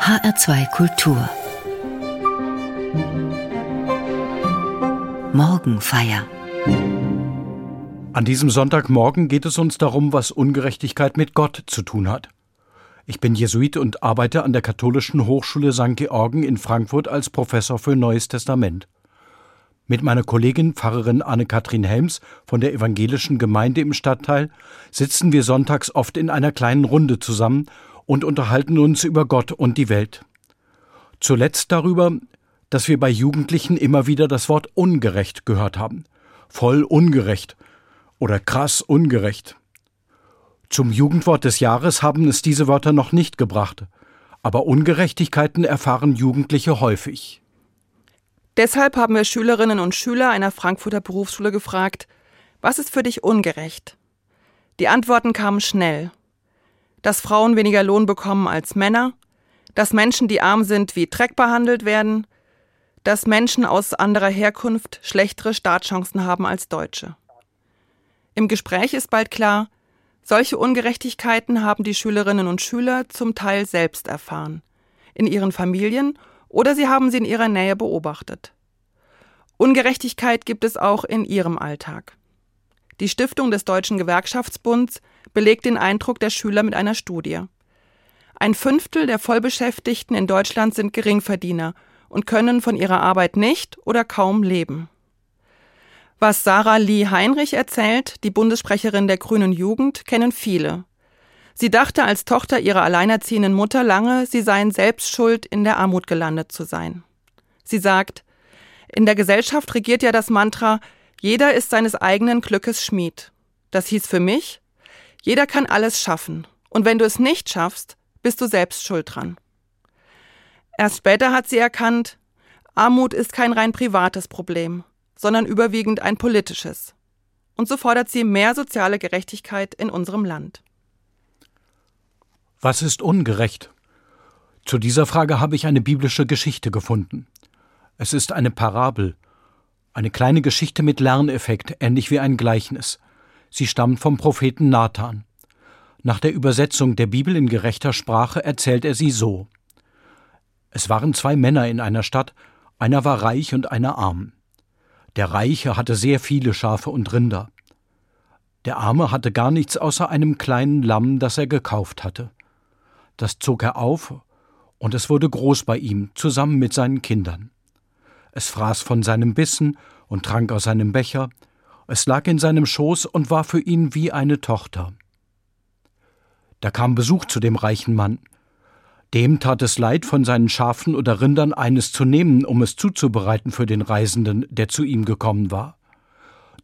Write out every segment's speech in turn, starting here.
HR2 Kultur Morgenfeier An diesem Sonntagmorgen geht es uns darum, was Ungerechtigkeit mit Gott zu tun hat. Ich bin Jesuit und arbeite an der Katholischen Hochschule St. Georgen in Frankfurt als Professor für Neues Testament. Mit meiner Kollegin Pfarrerin Anne-Kathrin Helms von der evangelischen Gemeinde im Stadtteil sitzen wir sonntags oft in einer kleinen Runde zusammen und unterhalten uns über Gott und die Welt. Zuletzt darüber, dass wir bei Jugendlichen immer wieder das Wort ungerecht gehört haben. Voll ungerecht oder krass ungerecht. Zum Jugendwort des Jahres haben es diese Wörter noch nicht gebracht, aber Ungerechtigkeiten erfahren Jugendliche häufig. Deshalb haben wir Schülerinnen und Schüler einer Frankfurter Berufsschule gefragt, was ist für dich ungerecht? Die Antworten kamen schnell. Dass Frauen weniger Lohn bekommen als Männer, dass Menschen, die arm sind, wie Dreck behandelt werden, dass Menschen aus anderer Herkunft schlechtere Startchancen haben als Deutsche. Im Gespräch ist bald klar, solche Ungerechtigkeiten haben die Schülerinnen und Schüler zum Teil selbst erfahren, in ihren Familien oder sie haben sie in ihrer Nähe beobachtet. Ungerechtigkeit gibt es auch in ihrem Alltag. Die Stiftung des Deutschen Gewerkschaftsbunds belegt den Eindruck der Schüler mit einer Studie. Ein Fünftel der Vollbeschäftigten in Deutschland sind Geringverdiener und können von ihrer Arbeit nicht oder kaum leben. Was Sarah Lee Heinrich erzählt, die Bundessprecherin der Grünen Jugend, kennen viele. Sie dachte als Tochter ihrer alleinerziehenden Mutter lange, sie seien selbst schuld, in der Armut gelandet zu sein. Sie sagt, in der Gesellschaft regiert ja das Mantra, jeder ist seines eigenen Glückes Schmied. Das hieß für mich, jeder kann alles schaffen. Und wenn du es nicht schaffst, bist du selbst schuld dran. Erst später hat sie erkannt, Armut ist kein rein privates Problem, sondern überwiegend ein politisches. Und so fordert sie mehr soziale Gerechtigkeit in unserem Land. Was ist ungerecht? Zu dieser Frage habe ich eine biblische Geschichte gefunden. Es ist eine Parabel, eine kleine Geschichte mit Lerneffekt, ähnlich wie ein Gleichnis. Sie stammt vom Propheten Nathan. Nach der Übersetzung der Bibel in gerechter Sprache erzählt er sie so. Es waren zwei Männer in einer Stadt, einer war reich und einer arm. Der Reiche hatte sehr viele Schafe und Rinder. Der Arme hatte gar nichts außer einem kleinen Lamm, das er gekauft hatte. Das zog er auf, und es wurde groß bei ihm, zusammen mit seinen Kindern. Es fraß von seinem Bissen und trank aus seinem Becher, es lag in seinem Schoß und war für ihn wie eine Tochter. Da kam Besuch zu dem reichen Mann. Dem tat es leid, von seinen Schafen oder Rindern eines zu nehmen, um es zuzubereiten für den Reisenden, der zu ihm gekommen war.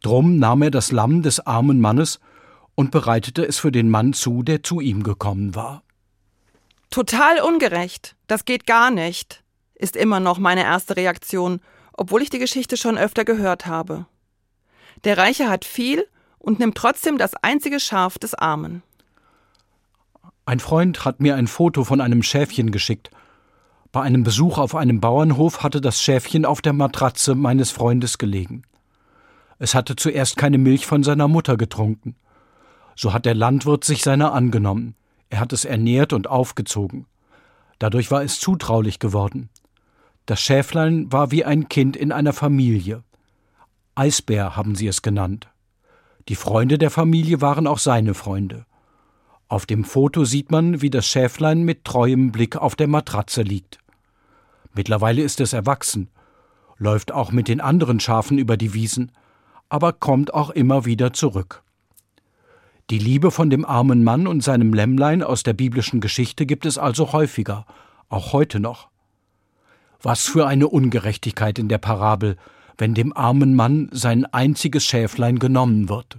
Drum nahm er das Lamm des armen Mannes und bereitete es für den Mann zu, der zu ihm gekommen war. Total ungerecht. Das geht gar nicht, ist immer noch meine erste Reaktion, obwohl ich die Geschichte schon öfter gehört habe. Der Reiche hat viel und nimmt trotzdem das einzige Schaf des Armen. Ein Freund hat mir ein Foto von einem Schäfchen geschickt. Bei einem Besuch auf einem Bauernhof hatte das Schäfchen auf der Matratze meines Freundes gelegen. Es hatte zuerst keine Milch von seiner Mutter getrunken. So hat der Landwirt sich seiner angenommen. Er hat es ernährt und aufgezogen. Dadurch war es zutraulich geworden. Das Schäflein war wie ein Kind in einer Familie. Eisbär haben sie es genannt. Die Freunde der Familie waren auch seine Freunde. Auf dem Foto sieht man, wie das Schäflein mit treuem Blick auf der Matratze liegt. Mittlerweile ist es erwachsen, läuft auch mit den anderen Schafen über die Wiesen, aber kommt auch immer wieder zurück. Die Liebe von dem armen Mann und seinem Lämmlein aus der biblischen Geschichte gibt es also häufiger, auch heute noch. Was für eine Ungerechtigkeit in der Parabel, wenn dem armen Mann sein einziges Schäflein genommen wird.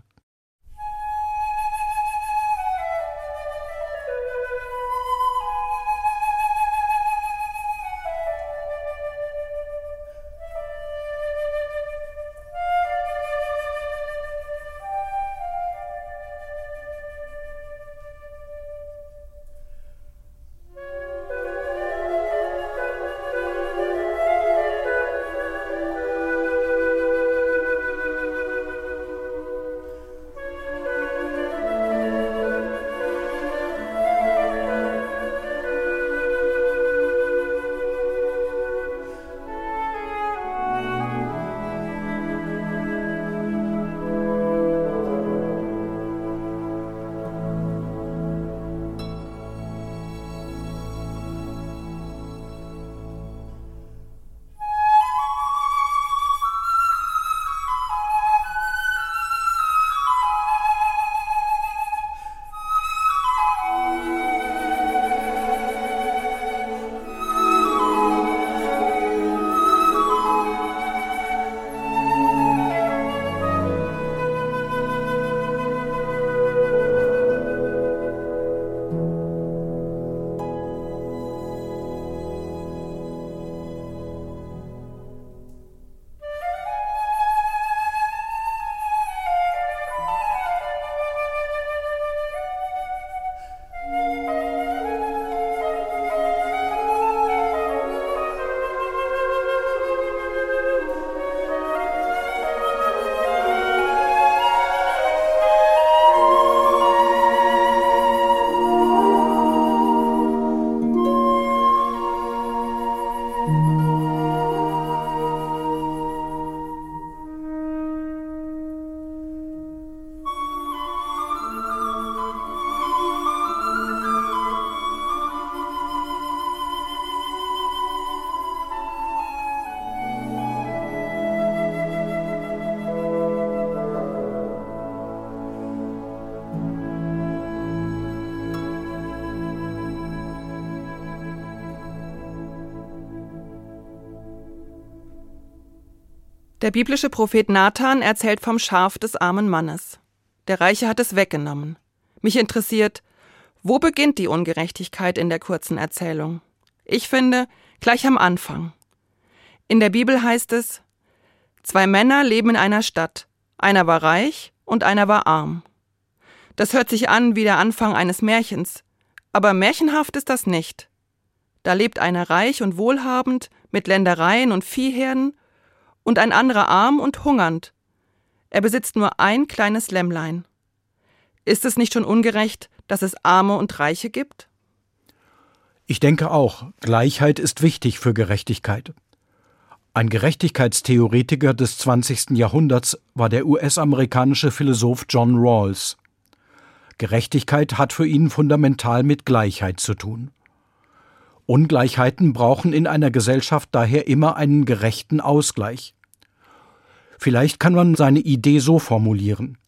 Der biblische Prophet Nathan erzählt vom Schaf des armen Mannes. Der Reiche hat es weggenommen. Mich interessiert, wo beginnt die Ungerechtigkeit in der kurzen Erzählung? Ich finde, gleich am Anfang. In der Bibel heißt es, zwei Männer leben in einer Stadt. Einer war reich und einer war arm. Das hört sich an wie der Anfang eines Märchens, aber märchenhaft ist das nicht. Da lebt einer reich und wohlhabend mit Ländereien und Viehherden und ein anderer arm und hungernd. Er besitzt nur ein kleines Lämmlein. Ist es nicht schon ungerecht, dass es Arme und Reiche gibt? Ich denke auch, Gleichheit ist wichtig für Gerechtigkeit. Ein Gerechtigkeitstheoretiker des 20. Jahrhunderts war der US-amerikanische Philosoph John Rawls. Gerechtigkeit hat für ihn fundamental mit Gleichheit zu tun. Ungleichheiten brauchen in einer Gesellschaft daher immer einen gerechten Ausgleich. Vielleicht kann man seine Idee so formulieren.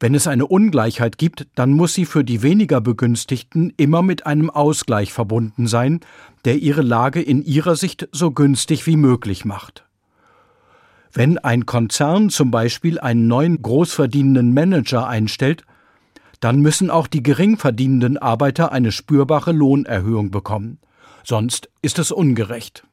Wenn es eine Ungleichheit gibt, dann muss sie für die weniger Begünstigten immer mit einem Ausgleich verbunden sein, der ihre Lage in ihrer Sicht so günstig wie möglich macht. Wenn ein Konzern zum Beispiel einen neuen großverdienenden Manager einstellt, dann müssen auch die geringverdienenden Arbeiter eine spürbare Lohnerhöhung bekommen. Sonst ist es ungerecht.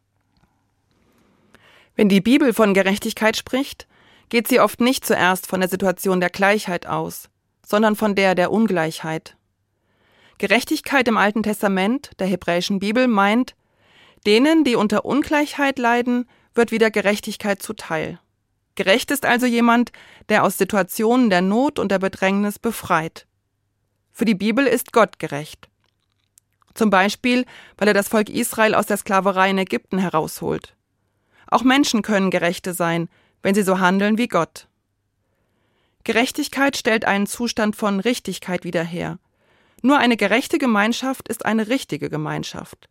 Wenn die Bibel von Gerechtigkeit spricht, geht sie oft nicht zuerst von der Situation der Gleichheit aus, sondern von der der Ungleichheit. Gerechtigkeit im Alten Testament der hebräischen Bibel meint, denen, die unter Ungleichheit leiden, wird wieder Gerechtigkeit zuteil. Gerecht ist also jemand, der aus Situationen der Not und der Bedrängnis befreit. Für die Bibel ist Gott gerecht. Zum Beispiel, weil er das Volk Israel aus der Sklaverei in Ägypten herausholt. Auch Menschen können Gerechte sein, wenn sie so handeln wie Gott. Gerechtigkeit stellt einen Zustand von Richtigkeit wieder her. Nur eine gerechte Gemeinschaft ist eine richtige Gemeinschaft,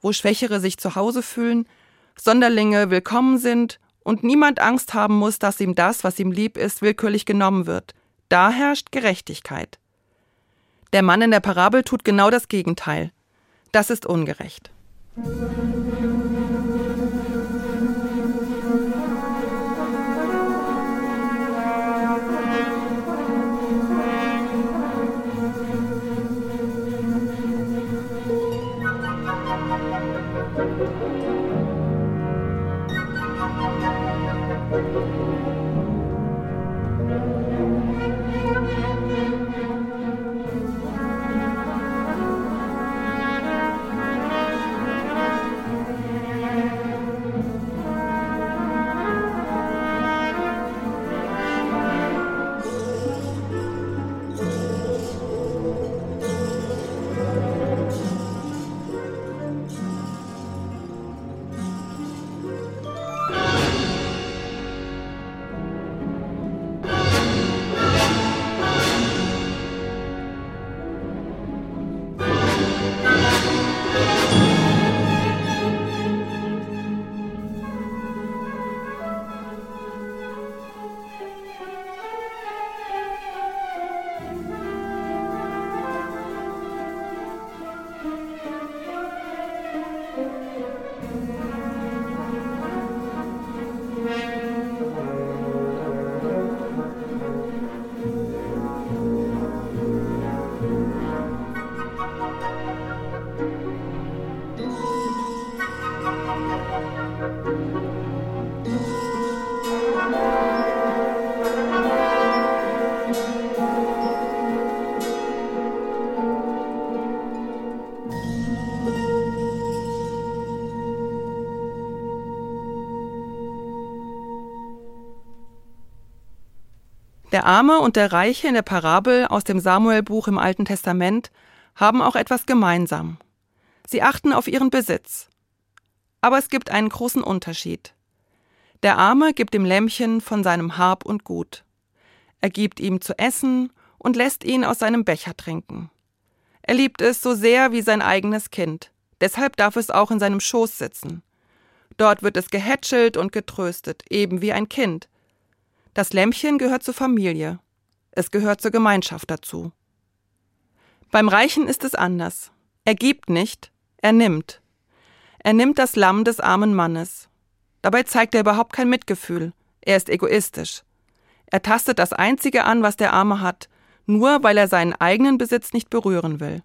wo Schwächere sich zu Hause fühlen, Sonderlinge willkommen sind und niemand Angst haben muss, dass ihm das, was ihm lieb ist, willkürlich genommen wird. Da herrscht Gerechtigkeit. Der Mann in der Parabel tut genau das Gegenteil. Das ist ungerecht. Arme und der Reiche in der Parabel aus dem Samuelbuch im Alten Testament haben auch etwas gemeinsam. Sie achten auf ihren Besitz. Aber es gibt einen großen Unterschied. Der Arme gibt dem Lämmchen von seinem Hab und Gut. Er gibt ihm zu essen und lässt ihn aus seinem Becher trinken. Er liebt es so sehr wie sein eigenes Kind. Deshalb darf es auch in seinem Schoß sitzen. Dort wird es gehätschelt und getröstet, eben wie ein Kind. Das Lämmchen gehört zur Familie. Es gehört zur Gemeinschaft dazu. Beim Reichen ist es anders. Er gibt nicht, er nimmt. Er nimmt das Lamm des armen Mannes. Dabei zeigt er überhaupt kein Mitgefühl. Er ist egoistisch. Er tastet das Einzige an, was der Arme hat, nur weil er seinen eigenen Besitz nicht berühren will.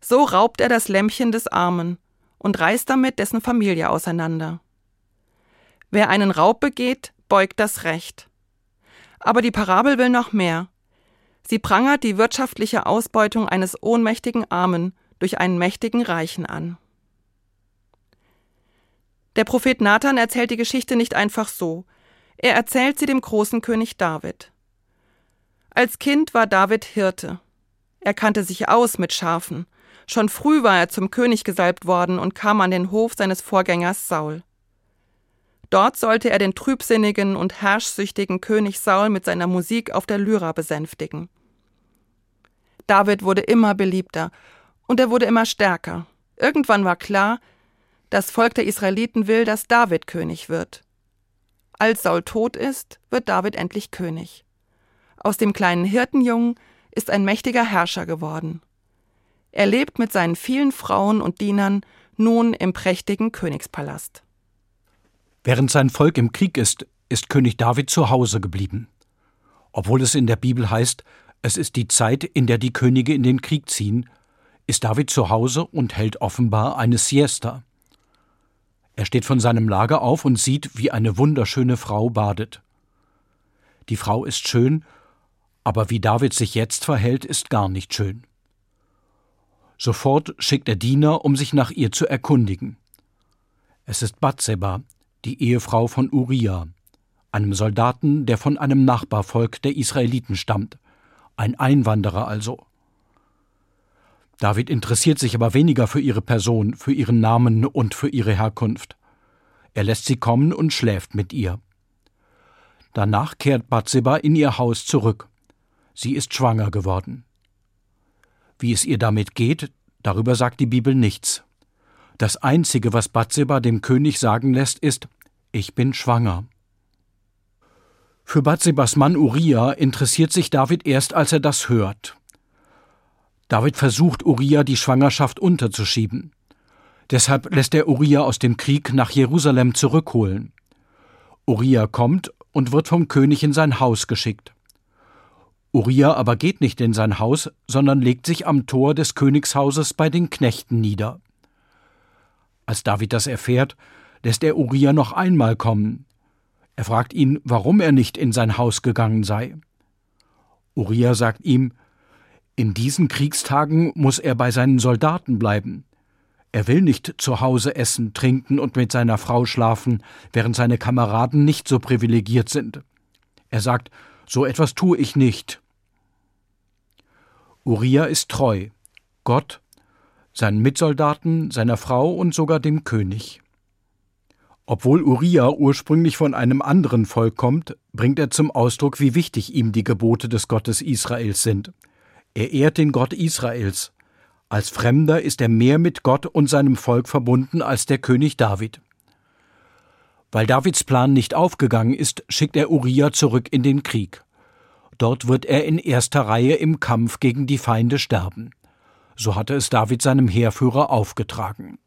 So raubt er das Lämpchen des Armen und reißt damit dessen Familie auseinander. Wer einen Raub begeht, beugt das Recht. Aber die Parabel will noch mehr. Sie prangert die wirtschaftliche Ausbeutung eines ohnmächtigen Armen durch einen mächtigen Reichen an. Der Prophet Nathan erzählt die Geschichte nicht einfach so. Er erzählt sie dem großen König David. Als Kind war David Hirte. Er kannte sich aus mit Schafen. Schon früh war er zum König gesalbt worden und kam an den Hof seines Vorgängers Saul. Dort sollte er den trübsinnigen und herrschsüchtigen König Saul mit seiner Musik auf der Lyra besänftigen. David wurde immer beliebter und er wurde immer stärker. Irgendwann war klar, das Volk der Israeliten will, dass David König wird. Als Saul tot ist, wird David endlich König. Aus dem kleinen Hirtenjungen ist ein mächtiger Herrscher geworden. Er lebt mit seinen vielen Frauen und Dienern nun im prächtigen Königspalast. Während sein Volk im Krieg ist, ist König David zu Hause geblieben. Obwohl es in der Bibel heißt, es ist die Zeit, in der die Könige in den Krieg ziehen, ist David zu Hause und hält offenbar eine Siesta. Er steht von seinem Lager auf und sieht, wie eine wunderschöne Frau badet. Die Frau ist schön, aber wie David sich jetzt verhält, ist gar nicht schön. Sofort schickt er Diener, um sich nach ihr zu erkundigen. Es ist Bathseba, die Ehefrau von Uriah, einem Soldaten, der von einem Nachbarvolk der Israeliten stammt, ein Einwanderer also. David interessiert sich aber weniger für ihre Person, für ihren Namen und für ihre Herkunft. Er lässt sie kommen und schläft mit ihr. Danach kehrt Bathseba in ihr Haus zurück. Sie ist schwanger geworden. Wie es ihr damit geht, darüber sagt die Bibel nichts. Das Einzige, was Bathseba dem König sagen lässt, ist, ich bin schwanger. Für Bathsebas Mann Uriah interessiert sich David erst, als er das hört. David versucht, Uriah die Schwangerschaft unterzuschieben. Deshalb lässt er Uriah aus dem Krieg nach Jerusalem zurückholen. Uriah kommt und wird vom König in sein Haus geschickt. Uriah aber geht nicht in sein Haus, sondern legt sich am Tor des Königshauses bei den Knechten nieder. Als David das erfährt, lässt er Uriah noch einmal kommen. Er fragt ihn, warum er nicht in sein Haus gegangen sei. Uriah sagt ihm, in diesen Kriegstagen muss er bei seinen Soldaten bleiben. Er will nicht zu Hause essen, trinken und mit seiner Frau schlafen, während seine Kameraden nicht so privilegiert sind. Er sagt, so etwas tue ich nicht. Uriah ist treu, Gott seinen Mitsoldaten, seiner Frau und sogar dem König. Obwohl Uriah ursprünglich von einem anderen Volk kommt, bringt er zum Ausdruck, wie wichtig ihm die Gebote des Gottes Israels sind. Er ehrt den Gott Israels. Als Fremder ist er mehr mit Gott und seinem Volk verbunden als der König David. Weil Davids Plan nicht aufgegangen ist, schickt er Uriah zurück in den Krieg. Dort wird er in erster Reihe im Kampf gegen die Feinde sterben. So hatte es David seinem Heerführer aufgetragen.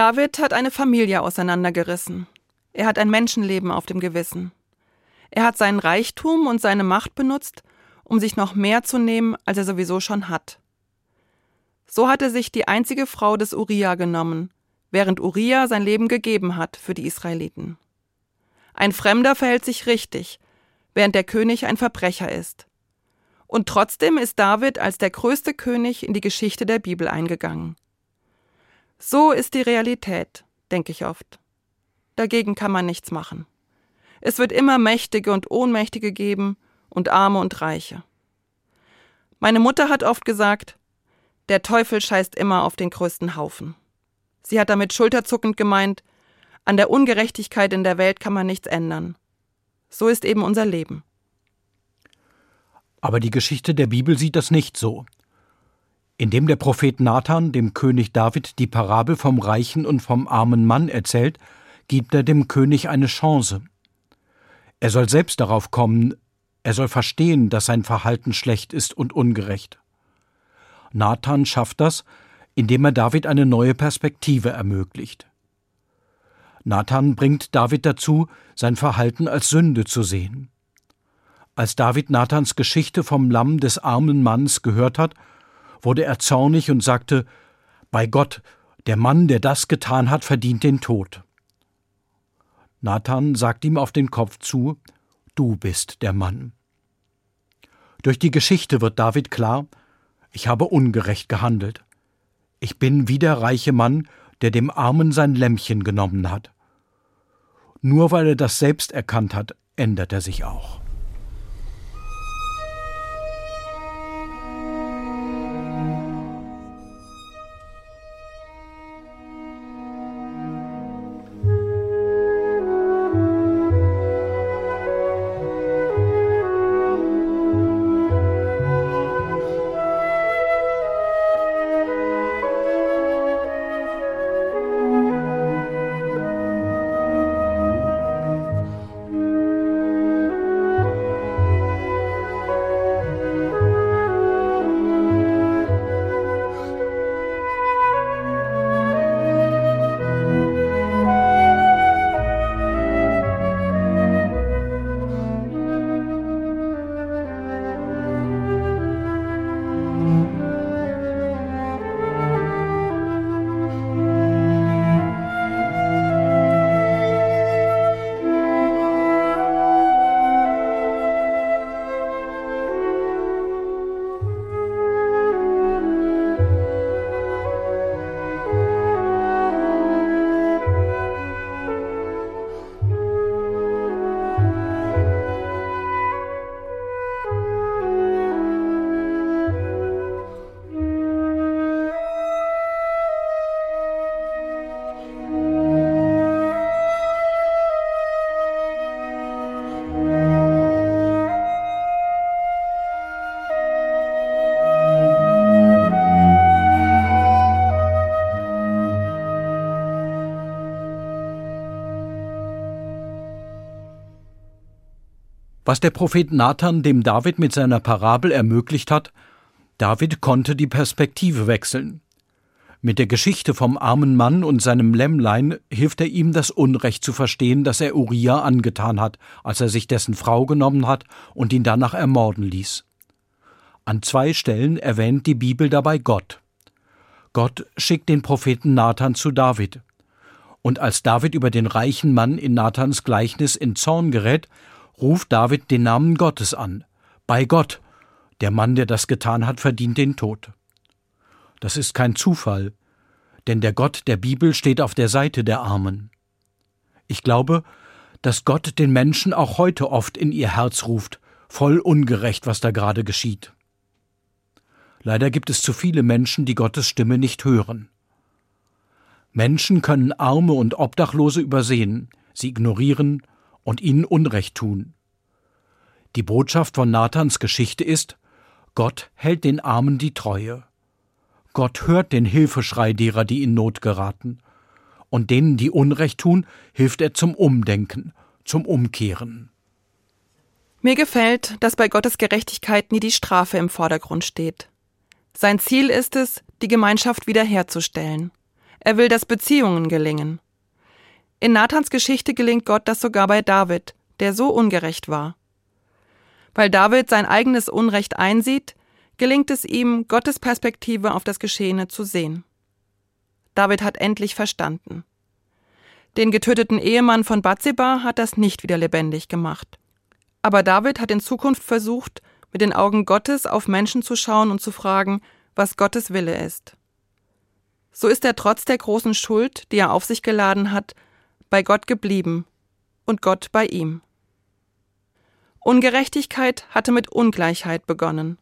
David hat eine Familie auseinandergerissen. Er hat ein Menschenleben auf dem Gewissen. Er hat seinen Reichtum und seine Macht benutzt, um sich noch mehr zu nehmen, als er sowieso schon hat. So hat er sich die einzige Frau des Uriah genommen, während Uriah sein Leben gegeben hat für die Israeliten. Ein Fremder verhält sich richtig, während der König ein Verbrecher ist. Und trotzdem ist David als der größte König in die Geschichte der Bibel eingegangen. So ist die Realität, denke ich oft. Dagegen kann man nichts machen. Es wird immer Mächtige und Ohnmächtige geben und Arme und Reiche. Meine Mutter hat oft gesagt, der Teufel scheißt immer auf den größten Haufen. Sie hat damit schulterzuckend gemeint, an der Ungerechtigkeit in der Welt kann man nichts ändern. So ist eben unser Leben. Aber die Geschichte der Bibel sieht das nicht so. Indem der Prophet Nathan dem König David die Parabel vom reichen und vom armen Mann erzählt, gibt er dem König eine Chance. Er soll selbst darauf kommen, er soll verstehen, dass sein Verhalten schlecht ist und ungerecht. Nathan schafft das, indem er David eine neue Perspektive ermöglicht. Nathan bringt David dazu, sein Verhalten als Sünde zu sehen. Als David Nathans Geschichte vom Lamm des armen Manns gehört hat, wurde er zornig und sagte Bei Gott, der Mann, der das getan hat, verdient den Tod. Nathan sagt ihm auf den Kopf zu Du bist der Mann. Durch die Geschichte wird David klar, ich habe ungerecht gehandelt. Ich bin wie der reiche Mann, der dem Armen sein Lämmchen genommen hat. Nur weil er das selbst erkannt hat, ändert er sich auch. Was der Prophet Nathan dem David mit seiner Parabel ermöglicht hat, David konnte die Perspektive wechseln. Mit der Geschichte vom armen Mann und seinem Lämmlein hilft er ihm, das Unrecht zu verstehen, das er Uriah angetan hat, als er sich dessen Frau genommen hat und ihn danach ermorden ließ. An zwei Stellen erwähnt die Bibel dabei Gott. Gott schickt den Propheten Nathan zu David. Und als David über den reichen Mann in Nathans Gleichnis in Zorn gerät, ruft David den Namen Gottes an. Bei Gott. Der Mann, der das getan hat, verdient den Tod. Das ist kein Zufall, denn der Gott der Bibel steht auf der Seite der Armen. Ich glaube, dass Gott den Menschen auch heute oft in ihr Herz ruft, voll ungerecht, was da gerade geschieht. Leider gibt es zu viele Menschen, die Gottes Stimme nicht hören. Menschen können Arme und Obdachlose übersehen, sie ignorieren und ihnen Unrecht tun. Die Botschaft von Nathans Geschichte ist, Gott hält den Armen die Treue. Gott hört den Hilfeschrei derer, die in Not geraten. Und denen, die Unrecht tun, hilft er zum Umdenken, zum Umkehren. Mir gefällt, dass bei Gottes Gerechtigkeit nie die Strafe im Vordergrund steht. Sein Ziel ist es, die Gemeinschaft wiederherzustellen. Er will, dass Beziehungen gelingen. In Nathans Geschichte gelingt Gott das sogar bei David, der so ungerecht war. Weil David sein eigenes Unrecht einsieht, gelingt es ihm, Gottes Perspektive auf das Geschehene zu sehen. David hat endlich verstanden. Den getöteten Ehemann von Bathseba hat das nicht wieder lebendig gemacht. Aber David hat in Zukunft versucht, mit den Augen Gottes auf Menschen zu schauen und zu fragen, was Gottes Wille ist. So ist er trotz der großen Schuld, die er auf sich geladen hat, bei Gott geblieben und Gott bei ihm. Ungerechtigkeit hatte mit Ungleichheit begonnen.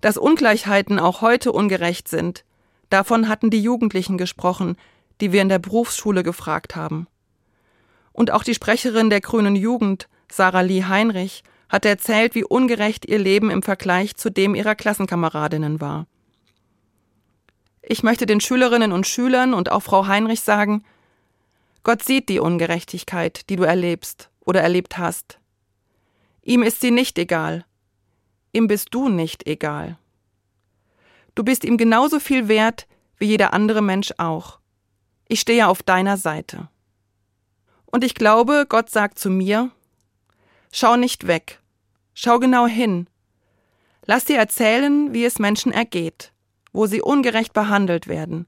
Dass Ungleichheiten auch heute ungerecht sind, davon hatten die Jugendlichen gesprochen, die wir in der Berufsschule gefragt haben. Und auch die Sprecherin der Grünen Jugend, Sarah Lee Heinrich, hat erzählt, wie ungerecht ihr Leben im Vergleich zu dem ihrer Klassenkameradinnen war. Ich möchte den Schülerinnen und Schülern und auch Frau Heinrich sagen, Gott sieht die Ungerechtigkeit, die du erlebst oder erlebt hast. Ihm ist sie nicht egal. Ihm bist du nicht egal. Du bist ihm genauso viel wert wie jeder andere Mensch auch. Ich stehe auf deiner Seite. Und ich glaube, Gott sagt zu mir, schau nicht weg, schau genau hin. Lass dir erzählen, wie es Menschen ergeht, wo sie ungerecht behandelt werden,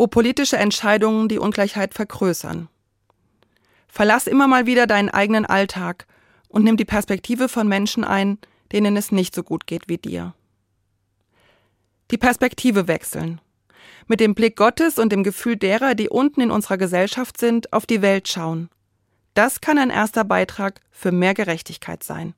wo politische Entscheidungen die Ungleichheit vergrößern. Verlass immer mal wieder deinen eigenen Alltag und nimm die Perspektive von Menschen ein, denen es nicht so gut geht wie dir. Die Perspektive wechseln. Mit dem Blick Gottes und dem Gefühl derer, die unten in unserer Gesellschaft sind, auf die Welt schauen. Das kann ein erster Beitrag für mehr Gerechtigkeit sein.